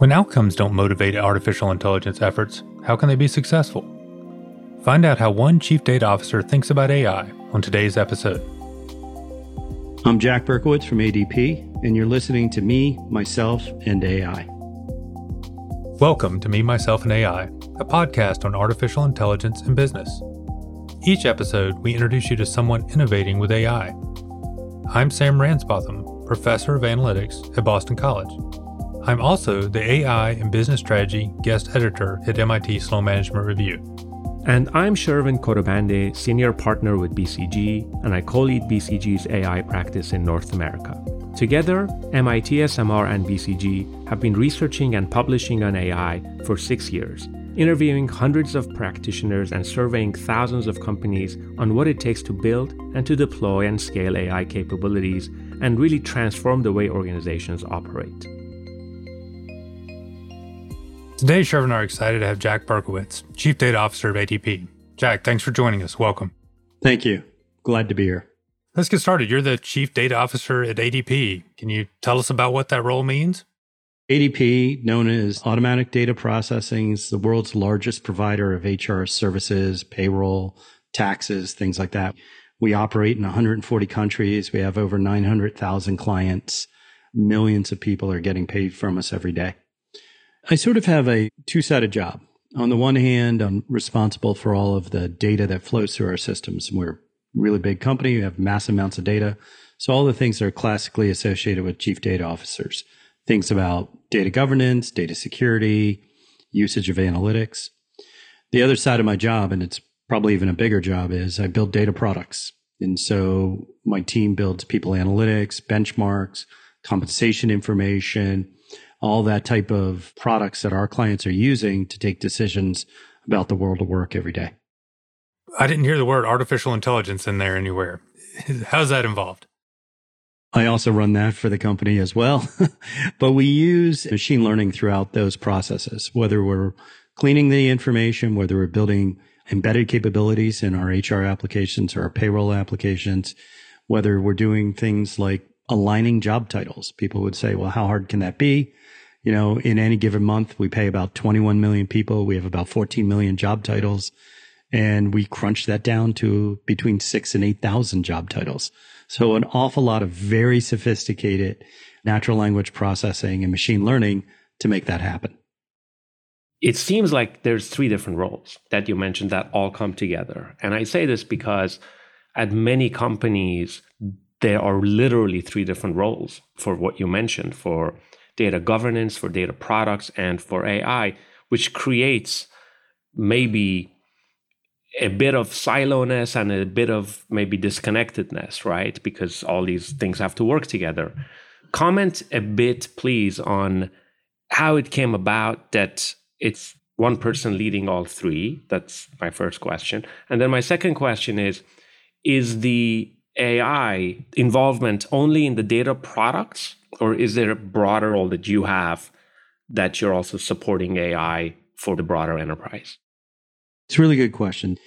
When outcomes don't motivate artificial intelligence efforts, how can they be successful? Find out how one chief data officer thinks about AI on today's episode. I'm Jack Berkowitz from ADP, and you're listening to Me, Myself, and AI. Welcome to Me, Myself, and AI, a podcast on artificial intelligence and business. Each episode, we introduce you to someone innovating with AI. I'm Sam Ransbotham, professor of analytics at Boston College. I'm also the AI and Business Strategy guest editor at MIT Sloan Management Review. And I'm Shervin Khodabandeh, senior partner with BCG, and I co lead BCG's AI practice in North America. Together, MIT SMR and BCG have been researching and publishing on AI for six years, interviewing hundreds of practitioners and surveying thousands of companies on what it takes to build and to deploy and scale AI capabilities and really transform the way organizations operate. Today, and I are excited to have Jack Berkowitz, Chief Data Officer of ADP. Jack, thanks for joining us. Welcome. Thank you. Glad to be here. Let's get started. You're the Chief Data Officer at ADP. Can you tell us about what that role means? ADP, known as Automatic Data Processing, is the world's largest provider of HR services, payroll, taxes, things like that. We operate in 140 countries. We have over 900,000 clients. Millions of people are getting paid from us every day. I sort of have a two sided job. On the one hand, I'm responsible for all of the data that flows through our systems. We're a really big company. We have massive amounts of data. So all the things that are classically associated with chief data officers, things about data governance, data security, usage of analytics. The other side of my job, and it's probably even a bigger job, is I build data products. And so my team builds people analytics, benchmarks, compensation information, all that type of products that our clients are using to take decisions about the world of work every day. I didn't hear the word artificial intelligence in there anywhere. How's that involved? I also run that for the company as well. but we use machine learning throughout those processes, whether we're cleaning the information, whether we're building embedded capabilities in our HR applications or our payroll applications, whether we're doing things like aligning job titles. People would say, well, how hard can that be? You know, in any given month, we pay about 21 million people. We have about 14 million job titles and we crunch that down to between six and 8,000 job titles. So an awful lot of very sophisticated natural language processing and machine learning to make that happen. It seems like there's three different roles that you mentioned that all come together. And I say this because at many companies, there are literally three different roles for what you mentioned for data governance, for data products, and for AI, which creates maybe a bit of siloness and a bit of maybe disconnectedness, right? Because all these things have to work together. Comment a bit, please, on how it came about that it's one person leading all three. That's my first question. And then my second question is Is the AI involvement only in the data products or is there a broader role that you have that you're also supporting AI for the broader enterprise? It's a really good question.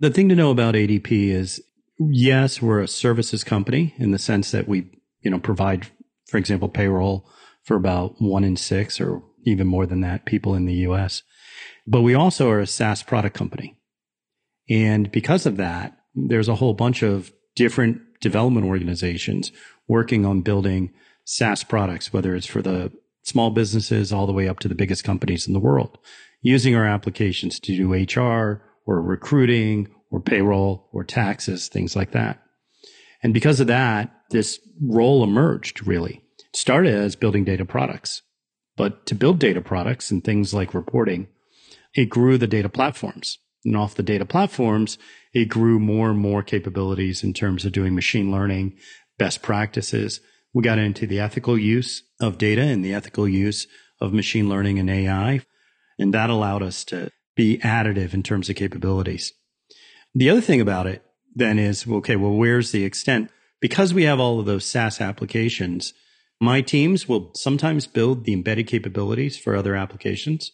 The thing to know about ADP is yes, we're a services company in the sense that we, you know, provide, for example, payroll for about one in six or even more than that people in the US. But we also are a SaaS product company. And because of that, there's a whole bunch of different development organizations working on building SaaS products, whether it's for the small businesses all the way up to the biggest companies in the world, using our applications to do HR or recruiting or payroll or taxes, things like that. And because of that, this role emerged really. It started as building data products, but to build data products and things like reporting, it grew the data platforms. And off the data platforms, it grew more and more capabilities in terms of doing machine learning, best practices, we got into the ethical use of data and the ethical use of machine learning and AI. And that allowed us to be additive in terms of capabilities. The other thing about it then is, okay, well, where's the extent? Because we have all of those SaaS applications, my teams will sometimes build the embedded capabilities for other applications,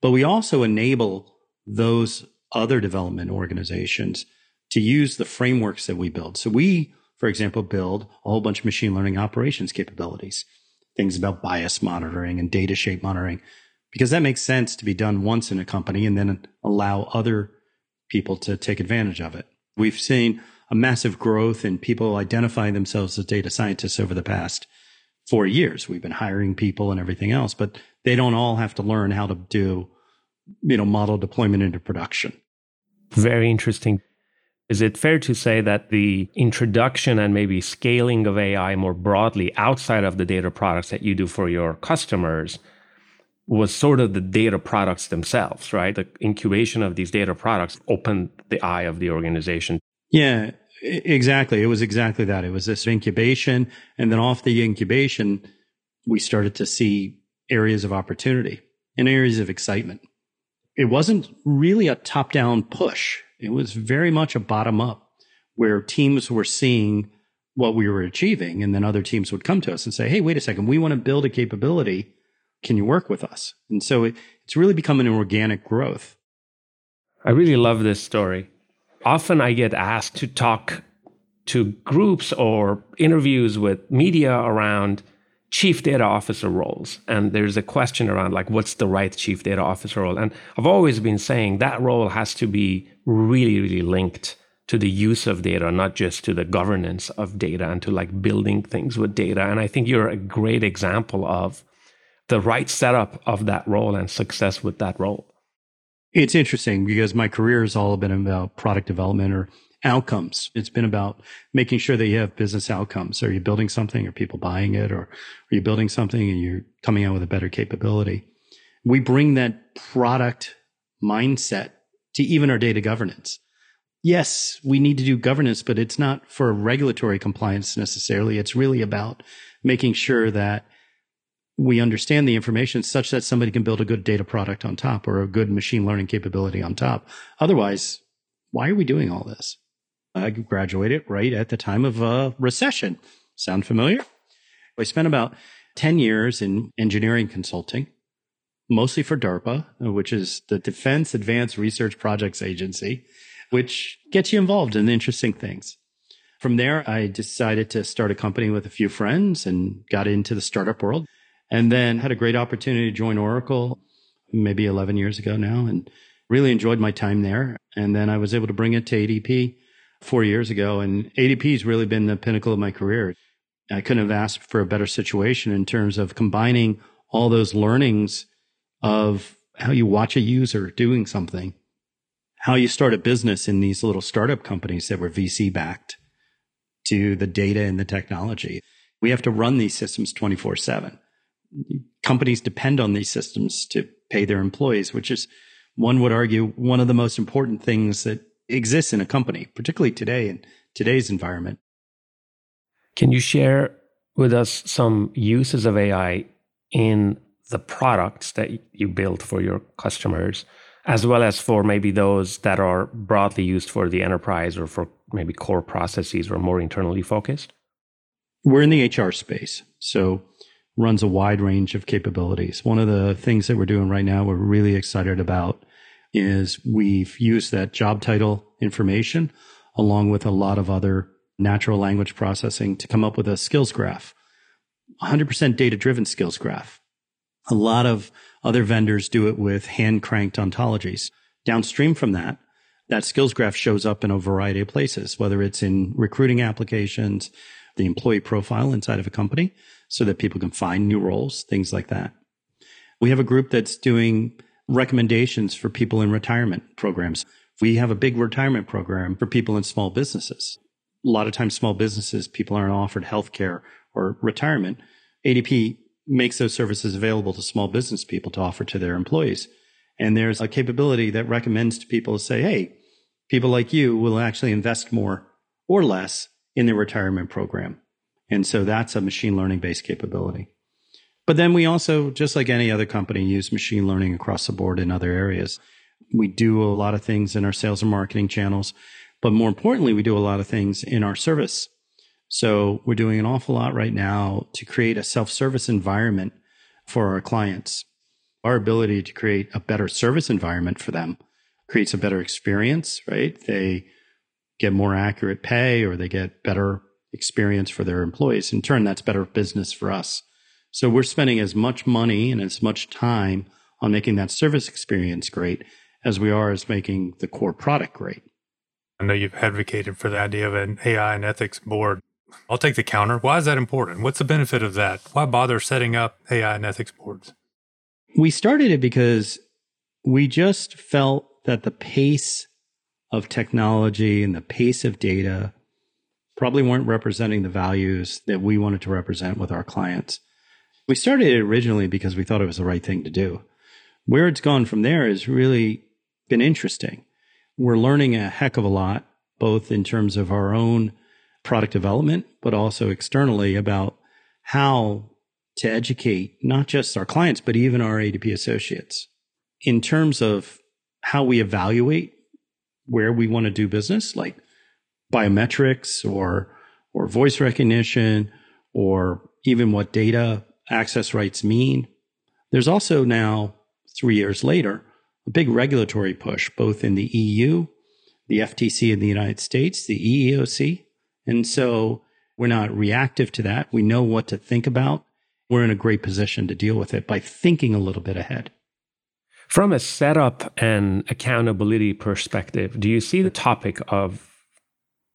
but we also enable those other development organizations to use the frameworks that we build. So we for example, build a whole bunch of machine learning operations capabilities. things about bias monitoring and data shape monitoring, because that makes sense to be done once in a company and then allow other people to take advantage of it. We've seen a massive growth in people identifying themselves as data scientists over the past four years. We've been hiring people and everything else, but they don't all have to learn how to do, you know, model deployment into production. Very interesting. Is it fair to say that the introduction and maybe scaling of AI more broadly outside of the data products that you do for your customers was sort of the data products themselves, right? The incubation of these data products opened the eye of the organization. Yeah, exactly. It was exactly that. It was this incubation. And then off the incubation, we started to see areas of opportunity and areas of excitement. It wasn't really a top down push. It was very much a bottom up where teams were seeing what we were achieving. And then other teams would come to us and say, Hey, wait a second. We want to build a capability. Can you work with us? And so it, it's really become an organic growth. I really love this story. Often I get asked to talk to groups or interviews with media around chief data officer roles. And there's a question around like, what's the right chief data officer role? And I've always been saying that role has to be really, really linked to the use of data, not just to the governance of data and to like building things with data. And I think you're a great example of the right setup of that role and success with that role. It's interesting because my career has all been about product development or outcomes. It's been about making sure that you have business outcomes. Are you building something? Are people buying it? Or are you building something and you're coming out with a better capability? We bring that product mindset to even our data governance. Yes, we need to do governance, but it's not for regulatory compliance necessarily. It's really about making sure that we understand the information such that somebody can build a good data product on top or a good machine learning capability on top. Otherwise, why are we doing all this? I graduated right at the time of a recession. Sound familiar? I spent about 10 years in engineering consulting, mostly for DARPA, which is the Defense Advanced Research Projects Agency, which gets you involved in interesting things. From there, I decided to start a company with a few friends and got into the startup world and then had a great opportunity to join Oracle maybe 11 years ago now and really enjoyed my time there. And then I was able to bring it to ADP four years ago. And ADP has really been the pinnacle of my career. I couldn't have asked for a better situation in terms of combining all those learnings of how you watch a user doing something, how you start a business in these little startup companies that were VC backed to the data and the technology. We have to run these systems 24 seven. Companies depend on these systems to pay their employees, which is one would argue one of the most important things that exists in a company, particularly today in today's environment. Can you share with us some uses of AI in the products that you build for your customers, as well as for maybe those that are broadly used for the enterprise or for maybe core processes or more internally focused? We're in the HR space, so runs a wide range of capabilities. One of the things that we're doing right now, we're really excited about is we've used that job title information along with a lot of other natural language processing to come up with a skills graph, 100% data driven skills graph. A lot of other vendors do it with hand cranked ontologies. Downstream from that, that skills graph shows up in a variety of places, whether it's in recruiting applications, the employee profile inside of a company so that people can find new roles, things like that. We have a group that's doing recommendations for people in retirement programs. We have a big retirement program for people in small businesses. A lot of times, small businesses, people aren't offered health care or retirement. ADP makes those services available to small business people to offer to their employees. And there's a capability that recommends to people to say, hey, people like you will actually invest more or less in their retirement program. And so that's a machine learning based capability. But then we also, just like any other company, use machine learning across the board in other areas. We do a lot of things in our sales and marketing channels, but more importantly, we do a lot of things in our service. So we're doing an awful lot right now to create a self service environment for our clients. Our ability to create a better service environment for them creates a better experience, right? They get more accurate pay or they get better experience for their employees. In turn, that's better business for us So we're spending as much money and as much time on making that service experience great as we are as making the core product great. I know you've advocated for the idea of an AI and ethics board. I'll take the counter. Why is that important? What's the benefit of that? Why bother setting up AI and ethics boards? We started it because we just felt that the pace of technology and the pace of data probably weren't representing the values that we wanted to represent with our clients. We started it originally because we thought it was the right thing to do. Where it's gone from there has really been interesting. We're learning a heck of a lot, both in terms of our own product development, but also externally about how to educate not just our clients, but even our ADP associates in terms of how we evaluate where we want to do business, like biometrics or, or voice recognition, or even what data access rights mean. There's also now, three years later, a big regulatory push, both in the EU, the FTC in the United States, the EEOC. And so we're not reactive to that. We know what to think about. We're in a great position to deal with it by thinking a little bit ahead. From a setup and accountability perspective, do you see the topic of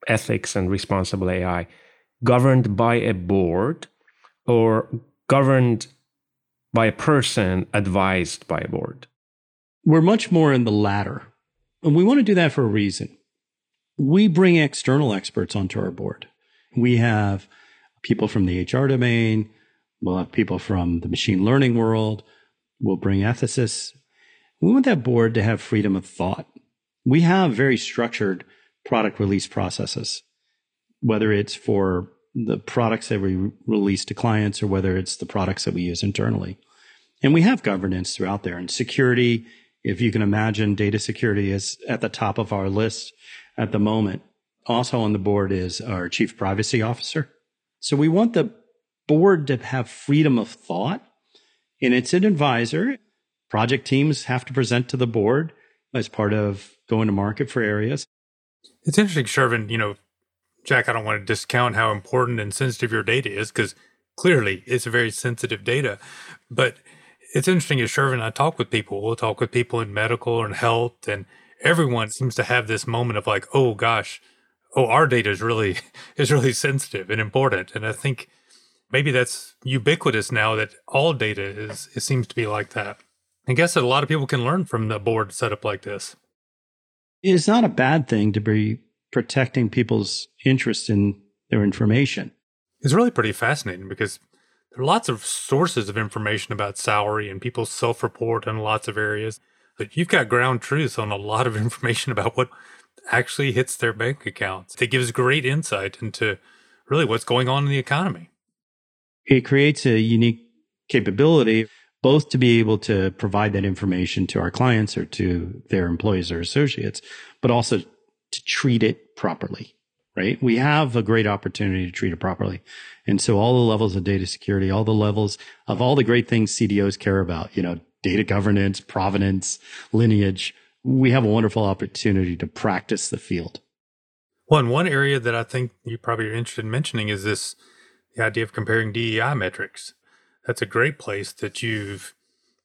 ethics and responsible AI governed by a board or governed by a person advised by a board? We're much more in the latter. And we want to do that for a reason. We bring external experts onto our board. We have people from the HR domain. We'll have people from the machine learning world. We'll bring ethicists. We want that board to have freedom of thought. We have very structured product release processes, whether it's for the products that we release to clients or whether it's the products that we use internally. And we have governance throughout there and security. If you can imagine data security is at the top of our list at the moment. Also on the board is our chief privacy officer. So we want the board to have freedom of thought and it's an advisor. Project teams have to present to the board as part of going to market for areas. It's interesting, Shervin, you know, Jack, I don't want to discount how important and sensitive your data is because clearly it's a very sensitive data. But it's interesting as Shervin and I talk with people, we'll talk with people in medical and health, and everyone seems to have this moment of like, oh gosh, oh, our data is really is really sensitive and important. And I think maybe that's ubiquitous now that all data is it seems to be like that. I guess that a lot of people can learn from the board setup like this. It's not a bad thing to be protecting people's interest in their information. It's really pretty fascinating because there are lots of sources of information about salary and people self report in lots of areas. But you've got ground truth on a lot of information about what actually hits their bank accounts. It gives great insight into really what's going on in the economy. It creates a unique capability both to be able to provide that information to our clients or to their employees or associates, but also to treat it properly, right? We have a great opportunity to treat it properly. And so all the levels of data security, all the levels of all the great things CDOs care about, you know, data governance, provenance, lineage, we have a wonderful opportunity to practice the field. Well, and one area that I think you probably are interested in mentioning is this the idea of comparing DEI metrics. That's a great place that you've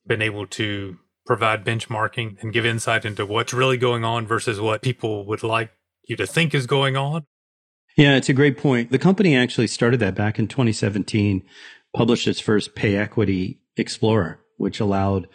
been able to provide benchmarking and give insight into what's really going on versus what people would like you to think is going on? Yeah, it's a great point. The company actually started that back in 2017, published its first pay equity explorer, which allowed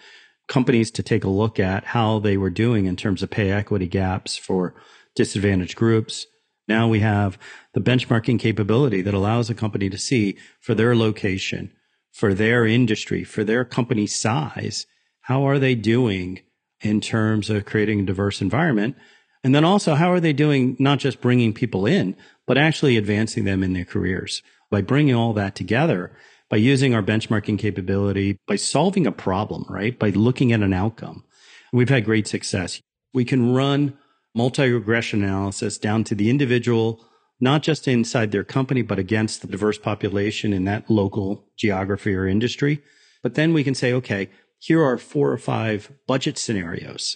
companies to take a look at how they were doing in terms of pay equity gaps for disadvantaged groups. Now we have the benchmarking capability that allows a company to see for their location, for their industry, for their company size, how are they doing in terms of creating a diverse environment? And then also, how are they doing not just bringing people in, but actually advancing them in their careers? By bringing all that together, by using our benchmarking capability, by solving a problem, right? By looking at an outcome. We've had great success. We can run multi regression analysis down to the individual, not just inside their company, but against the diverse population in that local geography or industry. But then we can say, okay, here are four or five budget scenarios.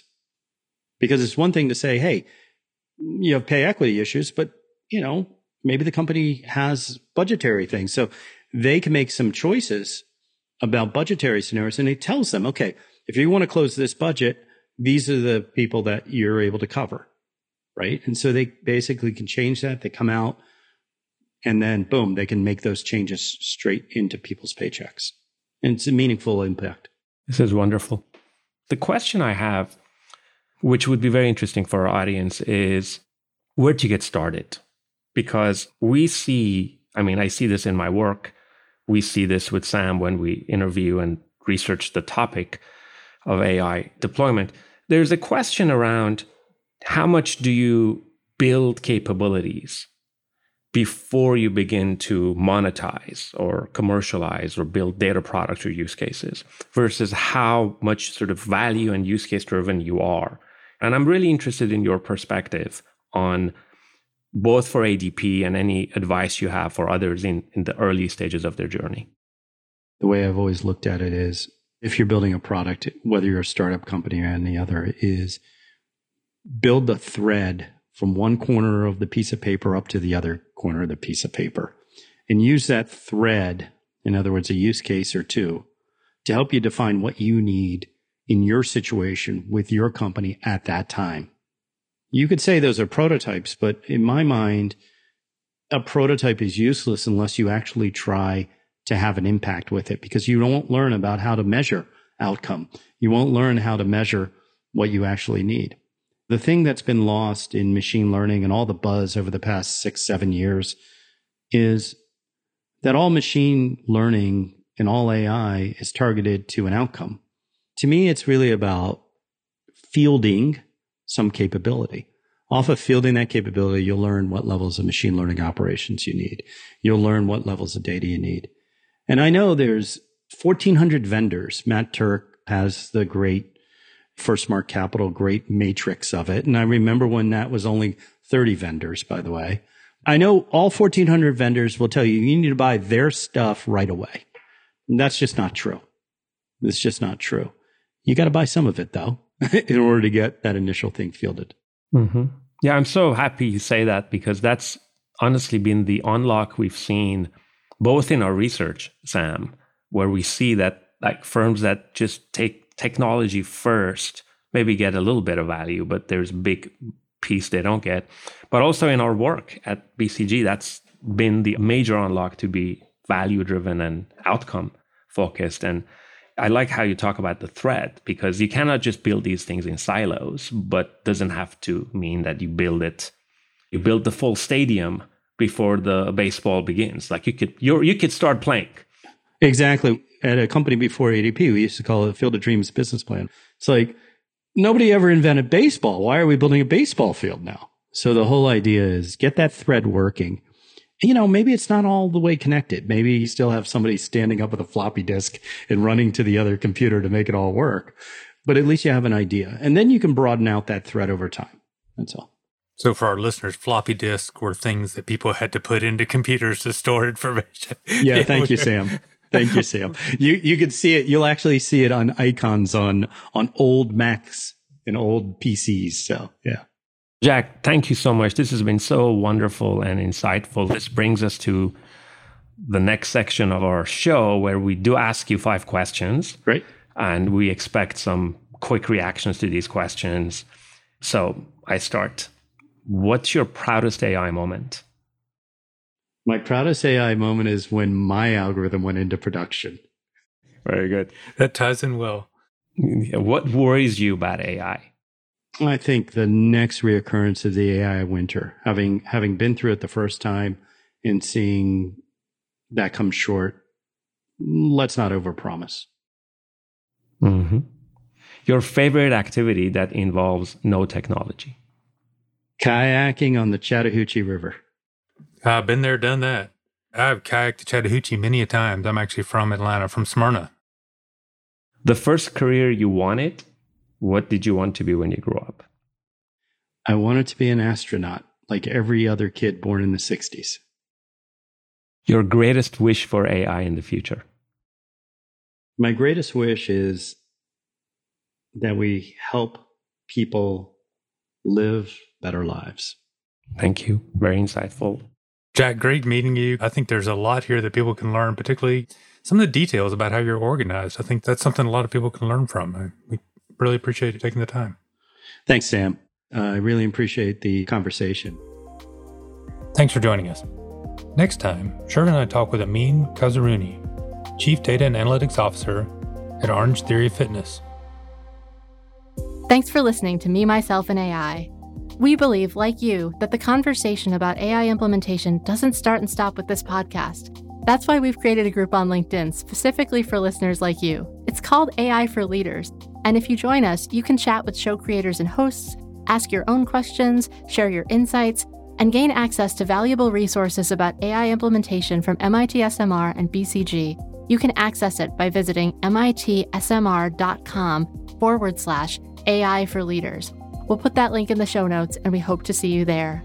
Because it's one thing to say, hey, you have pay equity issues, but you know, maybe the company has budgetary things. So they can make some choices about budgetary scenarios and it tells them, okay, if you want to close this budget, these are the people that you're able to cover. Right. And so they basically can change that. They come out and then boom, they can make those changes straight into people's paychecks. And it's a meaningful impact. This is wonderful. The question I have, which would be very interesting for our audience, is where to get started? Because we see, I mean, I see this in my work. We see this with Sam when we interview and research the topic of AI deployment. There's a question around how much do you build capabilities before you begin to monetize or commercialize or build data products or use cases versus how much sort of value and use case driven you are. And I'm really interested in your perspective on both for ADP and any advice you have for others in, in the early stages of their journey. The way I've always looked at it is if you're building a product, whether you're a startup company or any other, is build the thread from one corner of the piece of paper up to the other corner of the piece of paper and use that thread, in other words, a use case or two, to help you define what you need in your situation with your company at that time. You could say those are prototypes, but in my mind, a prototype is useless unless you actually try to have an impact with it because you won't learn about how to measure outcome. You won't learn how to measure what you actually need. The thing that's been lost in machine learning and all the buzz over the past six, seven years is that all machine learning and all AI is targeted to an outcome. To me, it's really about fielding some capability. Off of fielding that capability, you'll learn what levels of machine learning operations you need. You'll learn what levels of data you need. And I know there's 1400 vendors. Matt Turk has the great for Mark Capital, great matrix of it. And I remember when that was only 30 vendors, by the way. I know all 1400 vendors will tell you you need to buy their stuff right away. And that's just not true. It's just not true. You got to buy some of it though, in order to get that initial thing fielded. Mm-hmm. Yeah, I'm so happy you say that because that's honestly been the unlock we've seen both in our research, Sam, where we see that like firms that just take technology first maybe get a little bit of value, but there's big piece they don't get. But also in our work at BCG, that's been the major unlock to be value driven and outcome focused. And I like how you talk about the thread because you cannot just build these things in silos, but doesn't have to mean that you build it, you build the full stadium before the baseball begins. Like you could, you you could start playing. Exactly at a company before ADP, we used to call it Field of Dreams business plan. It's like nobody ever invented baseball. Why are we building a baseball field now? So the whole idea is get that thread working. You know, maybe it's not all the way connected. Maybe you still have somebody standing up with a floppy disk and running to the other computer to make it all work. But at least you have an idea. And then you can broaden out that thread over time. That's all. So for our listeners, floppy disks were things that people had to put into computers to store information. Yeah, thank you, Sam. Thank you, Sam. You you can see it. You'll actually see it on icons on on old Macs and old PCs. So yeah. Jack, thank you so much. This has been so wonderful and insightful. This brings us to the next section of our show where we do ask you five questions. Great. And we expect some quick reactions to these questions. So I start. What's your proudest AI moment? My proudest AI moment is when my algorithm went into production. Very good. That ties in well. What worries you about AI? I think the next reoccurrence of the AI winter, having having been through it the first time and seeing that come short, let's not overpromise. Mm-hmm. Your favorite activity that involves no technology? Kayaking on the Chattahoochee River. I've been there, done that. I've kayaked to Chattahoochee many a times. I'm actually from Atlanta, from Smyrna. The first career you wanted, what did you want to be when you grew up? I wanted to be an astronaut, like every other kid born in the 60s. Your greatest wish for AI in the future? My greatest wish is that we help people live better lives. Thank you. Very insightful. Jack, great meeting you. I think there's a lot here that people can learn, particularly some of the details about how you're organized. I think that's something a lot of people can learn from. I, we really appreciate you taking the time. Thanks, Sam. Uh, I really appreciate the conversation. Thanks for joining us. Next time, Shervin and I talk with Amin Kazaruni, Chief Data and Analytics Officer at Orangetheory Fitness. Thanks for listening to Me, Myself, and AI. We believe, like you, that the conversation about AI implementation doesn't start and stop with this podcast. That's why we've created a group on LinkedIn specifically for listeners like you. It's called AI for Leaders. And if you join us, you can chat with show creators and hosts, ask your own questions, share your insights, and gain access to valuable resources about AI implementation from MIT SMR and BCG. You can access it by visiting mitsmr.com forward slash AI for Leaders. We'll put that link in the show notes, and we hope to see you there.